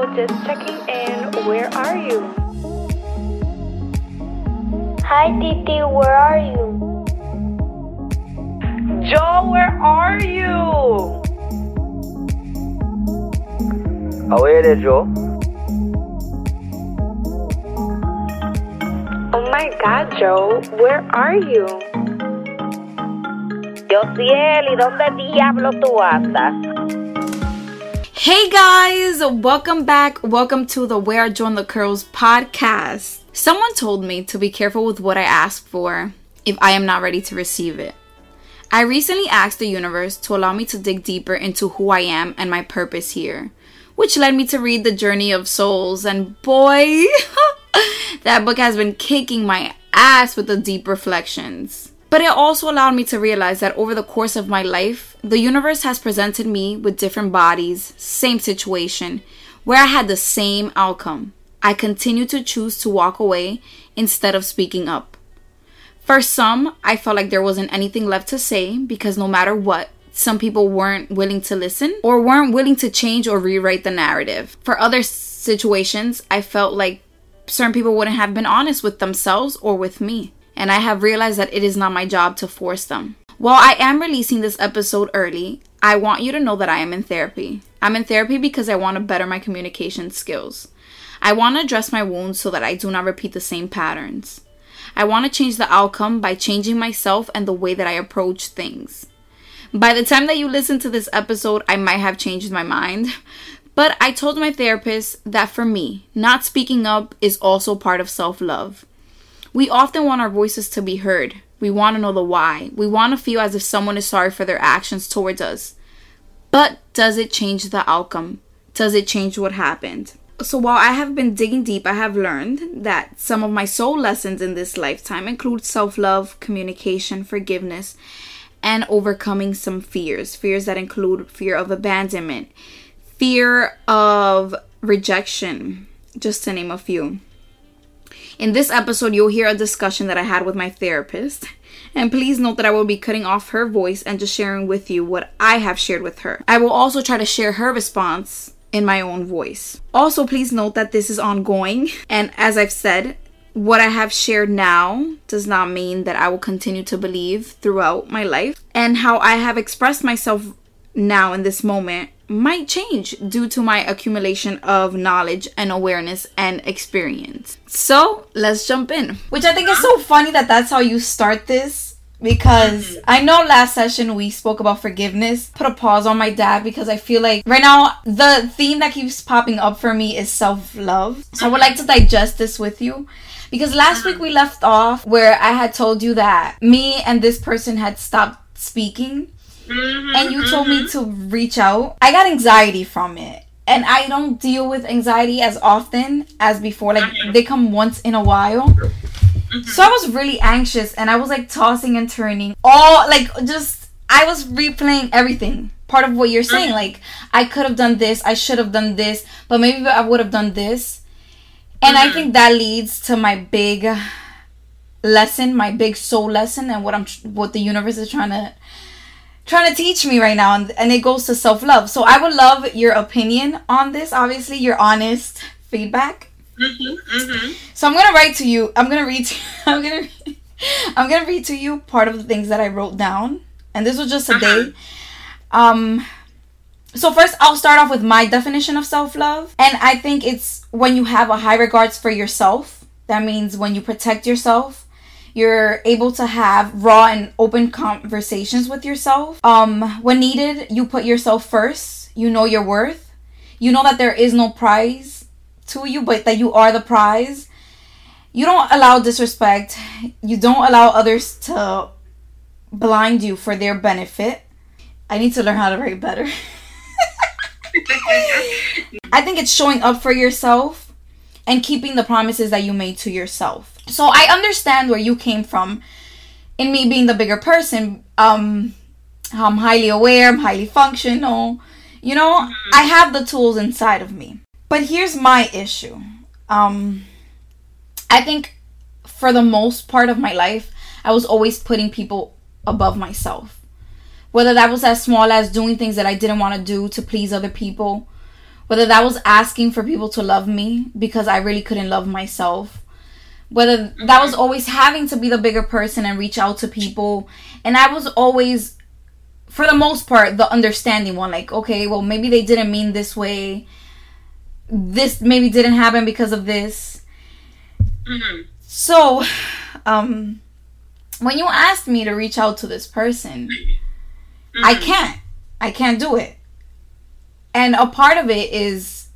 Hello, just checking in. Where are you? Hi, Titi, where are you? Jo, where are you? Away there, Jo. Oh my god, Jo, where are you? Josiel, ¿y dónde diablo tú andas? Hey guys, welcome back. Welcome to the Where Are Jo and the Curls podcast. Someone told me to be careful with what I ask for if I am not ready to receive it. I recently asked the universe to allow me to dig deeper into who I am and my purpose here, which led me to read The Journey of Souls, and boy, that book has been kicking my ass with the deep reflections. But it also allowed me to realize that over the course of my life, the universe has presented me with different bodies, same situation, where I had the same outcome. I continue to choose to walk away instead of speaking up. For some, I felt like there wasn't anything left to say because no matter what, some people weren't willing to listen or weren't willing to change or rewrite the narrative. For other situations, I felt like certain people wouldn't have been honest with themselves or with me and I have realized that it is not my job to force them. While I am releasing this episode early, I want you to know that I am in therapy. I'm in therapy because I want to better my communication skills. I want to address my wounds so that I do not repeat the same patterns. I want to change the outcome by changing myself and the way that I approach things. By the time that you listen to this episode, I might have changed my mind. But I told my therapist that for me, not speaking up is also part of self love. We often want our voices to be heard. We want to know the why. We want to feel as if someone is sorry for their actions towards us. But does it change the outcome? Does it change what happened? So, while I have been digging deep, I have learned that some of my soul lessons in this lifetime include self love, communication, forgiveness, and overcoming some fears. Fears that include fear of abandonment, fear of rejection, just to name a few. In this episode, you'll hear a discussion that I had with my therapist. And please note that I will be cutting off her voice and just sharing with you what I have shared with her. I will also try to share her response in my own voice. Also, please note that this is ongoing. And as I've said, what I have shared now does not mean that I will continue to believe throughout my life. And how I have expressed myself now in this moment might change due to my accumulation of knowledge and awareness and experience. So let's jump in. Which I think is so funny that that's how you start this because. I know last session we spoke about forgiveness. Put a pause on my dad because I feel like right now the theme that keeps popping up for me is self love. So I would like to digest this with you. Because last week we left off where I had told you that me and this person had stopped speaking mm-hmm, and you told mm-hmm. me to reach out. I got anxiety from it. And I don't deal with anxiety as often as before. Like mm-hmm. they come once in a while. Mm-hmm. So I was really anxious and I was like tossing and turning. All like just I was replaying everything. Part of what you're saying. Mm-hmm. Like I could have done this, I should have done this, but maybe I would have done this. And I mm-hmm. think that leads to my big lesson, my big soul lesson and what I'm what the universe is trying to trying to teach me right now and, and it goes to self-love so i would love your opinion on this obviously your honest feedback mm-hmm, mm-hmm. so i'm gonna write to you i'm gonna read to, i'm gonna i'm gonna read to you part of the things that i wrote down and this was just a uh-huh. day um so first i'll start off with my definition of self-love and i think it's when you have a high regards for yourself that means when you protect yourself you're able to have raw and open conversations with yourself. Um, when needed, you put yourself first. You know your worth. You know that there is no prize to you, but that you are the prize. You don't allow disrespect. You don't allow others to blind you for their benefit. I need to learn how to write better. I think it's showing up for yourself and keeping the promises that you made to yourself. So I understand where you came from in me being the bigger person. Um, I'm highly aware, I'm highly functional. You know, mm-hmm. I have the tools inside of me. But here's my issue. Um, I think for the most part of my life, I was always putting people above myself. Whether that was as small as doing things that I didn't want to do to please other people, Whether that was asking for people to love me because I really couldn't love myself. Whether that was always having to be the bigger person and reach out to people. And I was always, for the most part, the understanding one. Like, okay, well, maybe they didn't mean this way. This maybe didn't happen because of this. Mhm. So, um, when you asked me to reach out to this person, I can't. I can't do it. And a part of it is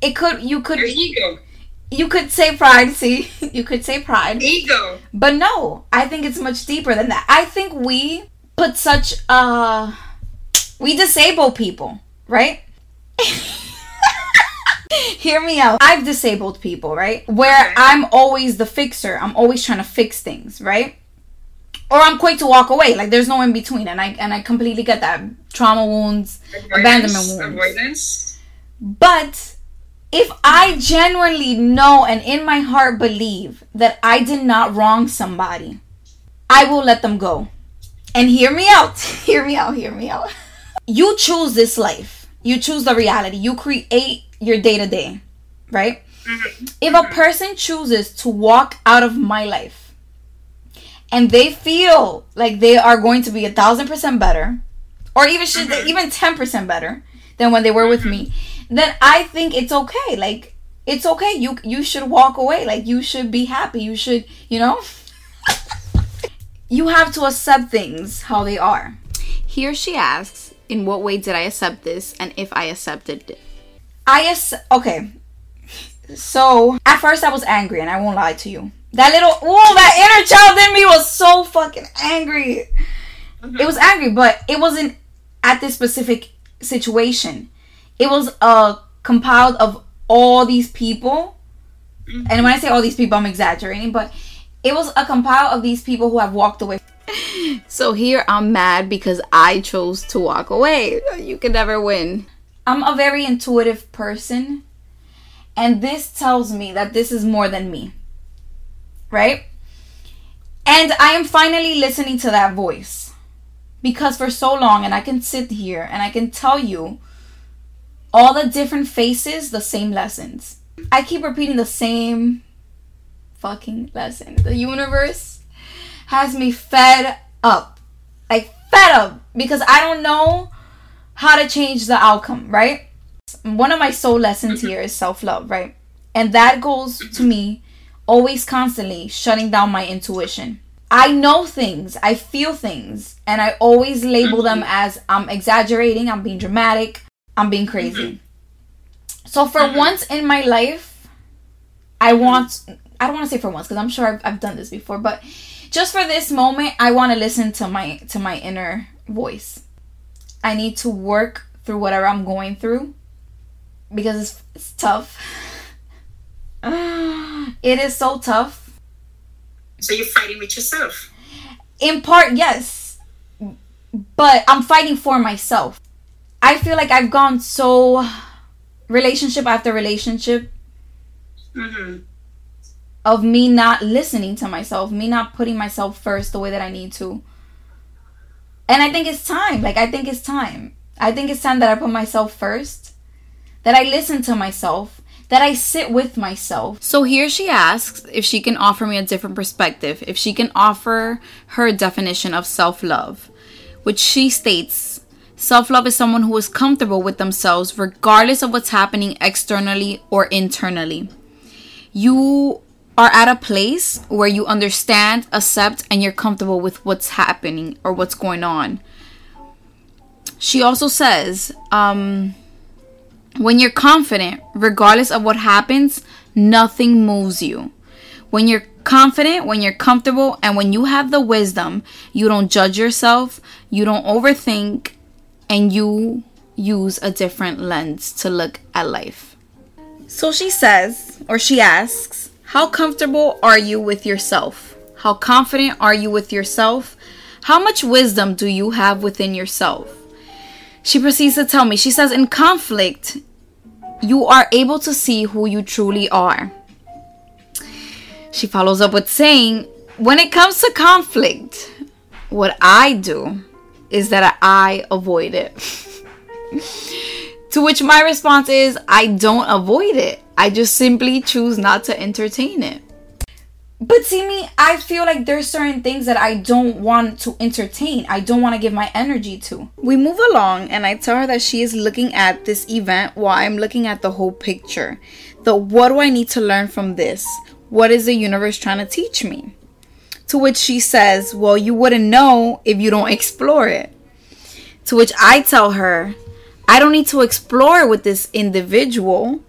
it could you could Your ego. You could say pride, see? You could say pride. Ego. But no, I think it's much deeper than that. I think we put such uh we disable people, right? Hear me out. I've disabled people, right? Where Okay. I'm always the fixer. I'm always trying to fix things, right? Or I'm quick to walk away. Like there's no in between, and I and I completely get that. Trauma wounds, abandonment wounds. Avoidance. But if I genuinely know and in my heart believe that I did not wrong somebody, I will let them go. And hear me out. Hear me out. Hear me out. You choose this life. You choose the reality. You create your day to day, right? Mm-hmm. If a person chooses to walk out of my life and they feel like they are going to be a thousand percent better, or even should mm-hmm. even ten percent better than when they were with me, mm-hmm. Then I think it's okay. Like it's okay. You you should walk away. Like you should be happy. You should you know. you have to accept things how they are. Here she asks, in what way did I accept this, and if I accepted it. I ac- okay. So at first I was angry, and I won't lie to you. That little ooh, that inner child in me was so fucking angry. Mm-hmm. It was angry, but it wasn't at this specific situation. It was uh compiled of all these people. And when I say all these people, I'm exaggerating, but it was a compile of these people who have walked away. So here I'm mad because I chose to walk away. You can never win. I'm a very intuitive person, and this tells me that this is more than me. Right? And I am finally listening to that voice. Because for so long, and I can sit here and I can tell you all the different faces, the same lessons. I keep repeating the same fucking lesson. The universe has me fed up. Like, fed up. Because I don't know how to change the outcome, right? One of my soul lessons here is self love, right? And that goes to me always constantly shutting down my intuition. I know things, I feel things, and I always label them as I'm exaggerating, I'm being dramatic, I'm being crazy. Mm-hmm. So for mm-hmm. once in my life, I mm-hmm. want I don't want to say for once because I'm sure I've, I've done this before, but just for this moment, I want to listen to my to my inner voice. I need to work through whatever I'm going through because it's, it's tough. it is so tough. So you're fighting with yourself. In part, yes, but I'm fighting for myself. I feel like I've gone so relationship after relationship Mm-hmm. of me not listening to myself, me not putting myself first the way that I need to. And I think it's time. Like, I think it's time. I think it's time that I put myself first, that I listen to myself, that I sit with myself. So here she asks if she can offer me a different perspective, if she can offer her definition of self love, which she states self love is someone who is comfortable with themselves regardless of what's happening externally or internally you are at a place where you understand, accept, and you're comfortable with what's happening or what's going on. She also says, um, when you're confident, regardless of what happens, nothing moves you. When you're confident, when you're comfortable, and when you have the wisdom, you don't judge yourself, you don't overthink, and you use a different lens to look at life. So she says, or she asks, How comfortable are you with yourself? How confident are you with yourself? How much wisdom do you have within yourself? She proceeds to tell me, she says, In conflict, you are able to see who you truly are. She follows up with saying, When it comes to conflict, what I do is that I avoid it. To which my response is I don't avoid it. I just simply choose not to entertain it. But see me, I feel like there's certain things that I don't want to entertain. I don't want to give my energy to. We move along and I tell her that she is looking at this event while I'm looking at the whole picture. The what do I need to learn from this? What is the universe trying to teach me? To which she says, Well, you wouldn't know if you don't explore it. To which I tell her, I don't need to explore with this individual.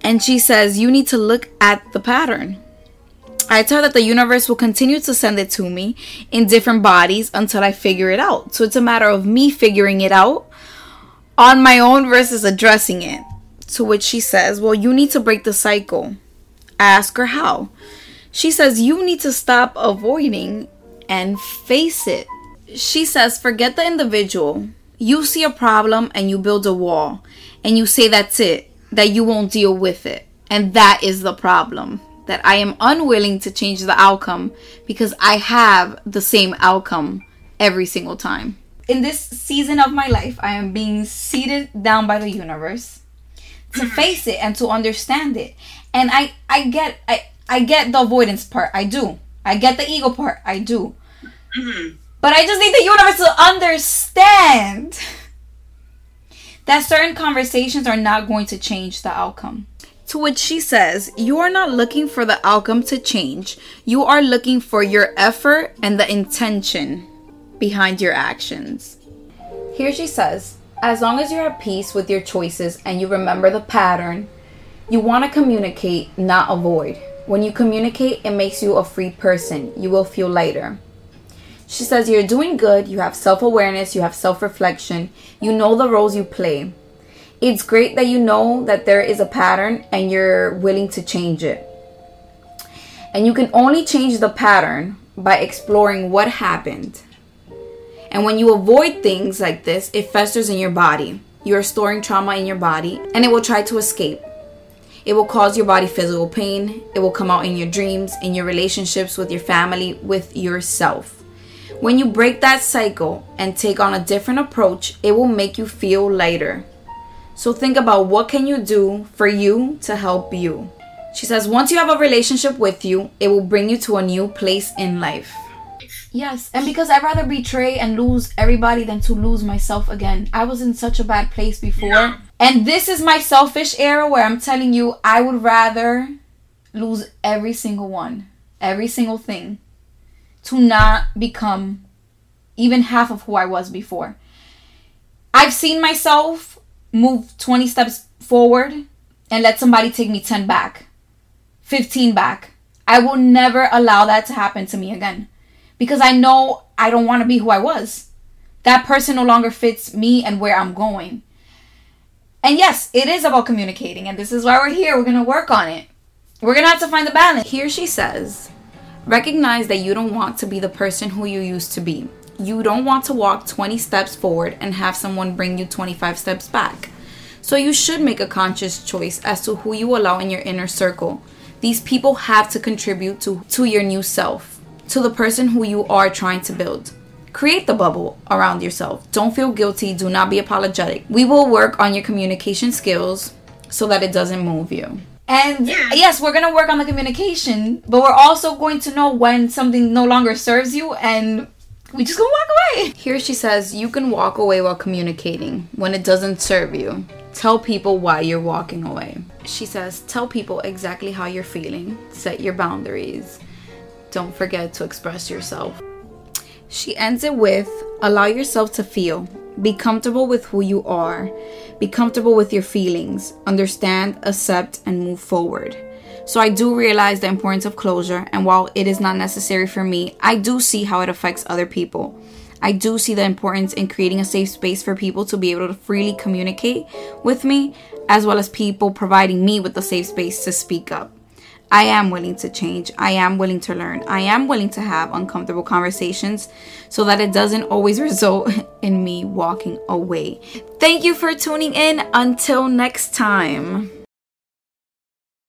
And she says, You need to look at the pattern. I tell her that the universe will continue to send it to me in different bodies until I figure it out. So it's a matter of me figuring it out on my own versus addressing it. To which she says, Well, you need to break the cycle. I ask her how. She says, You need to stop avoiding and face it. She says, Forget the individual. You see a problem and you build a wall and you say that's it, that you won't deal with it. And that is the problem. That I am unwilling to change the outcome because I have the same outcome every single time. In this season of my life, I am being seated down by the universe to face it and to understand it. And I I get I I get the avoidance part. I do. I get the ego part. I do. But I just need the universe to understand that certain conversations are not going to change the outcome. To which she says, You are not looking for the outcome to change. You are looking for your effort and the intention behind your actions. Here she says, As long as you're at peace with your choices and you remember the pattern, you want to communicate, not avoid. When you communicate, it makes you a free person. You will feel lighter. She says, You're doing good, you have self awareness, you have self reflection, you know the roles you play. It's great that you know that there is a pattern and you're willing to change it. And you can only change the pattern by exploring what happened. And when you avoid things like this, it festers in your body. You are storing trauma in your body and it will try to escape. It will cause your body physical pain. It will come out in your dreams, in your relationships with your family, with yourself. When you break that cycle and take on a different approach, it will make you feel lighter. So think about what can you do for you to help you. She says once you have a relationship with you, it will bring you to a new place in life. Yes, and because I'd rather betray and lose everybody than to lose myself again. I was in such a bad place before. Yeah. And this is my selfish era where I'm telling you I would rather lose every single one, every single thing, to not become even half of who I was before. I've seen myself move 20 steps forward and let somebody take me 10 back, 15 back. I will never allow that to happen to me again because I know I don't want to be who I was. That person no longer fits me and where I'm going. And yes, it is about communicating, and this is why we're here. We're going to work on it. We're going to have to find the balance. Here she says, recognize that you don't want to be the person who you used to be. You don't want to walk 20 steps forward and have someone bring you 25 steps back. So you should make a conscious choice as to who you allow in your inner circle. These people have to contribute to, to your new self, to the person who you are trying to build. Create the bubble around yourself. Don't feel guilty. Do not be apologetic. We will work on your communication skills so that it doesn't move you. And Yeah. yes, we're going to work on the communication, but we're also going to know when something no longer serves you and we just gonna walk away. Here she says, you can walk away while communicating when it doesn't serve you. Tell people why you're walking away. She says, tell people exactly how you're feeling. Set your boundaries. Don't forget to express yourself. She ends it with allow yourself to feel. Be comfortable with who you are. Be comfortable with your feelings. Understand, accept, and move forward. So I do realize the importance of closure, and while it is not necessary for me, I do see how it affects other people. I do see the importance in creating a safe space for people to be able to freely communicate with me, as well as people providing me with the safe space to speak up. I am willing to change. I am willing to learn. I am willing to have uncomfortable conversations so that it doesn't always result in me walking away. Thank you for tuning in. Until next time.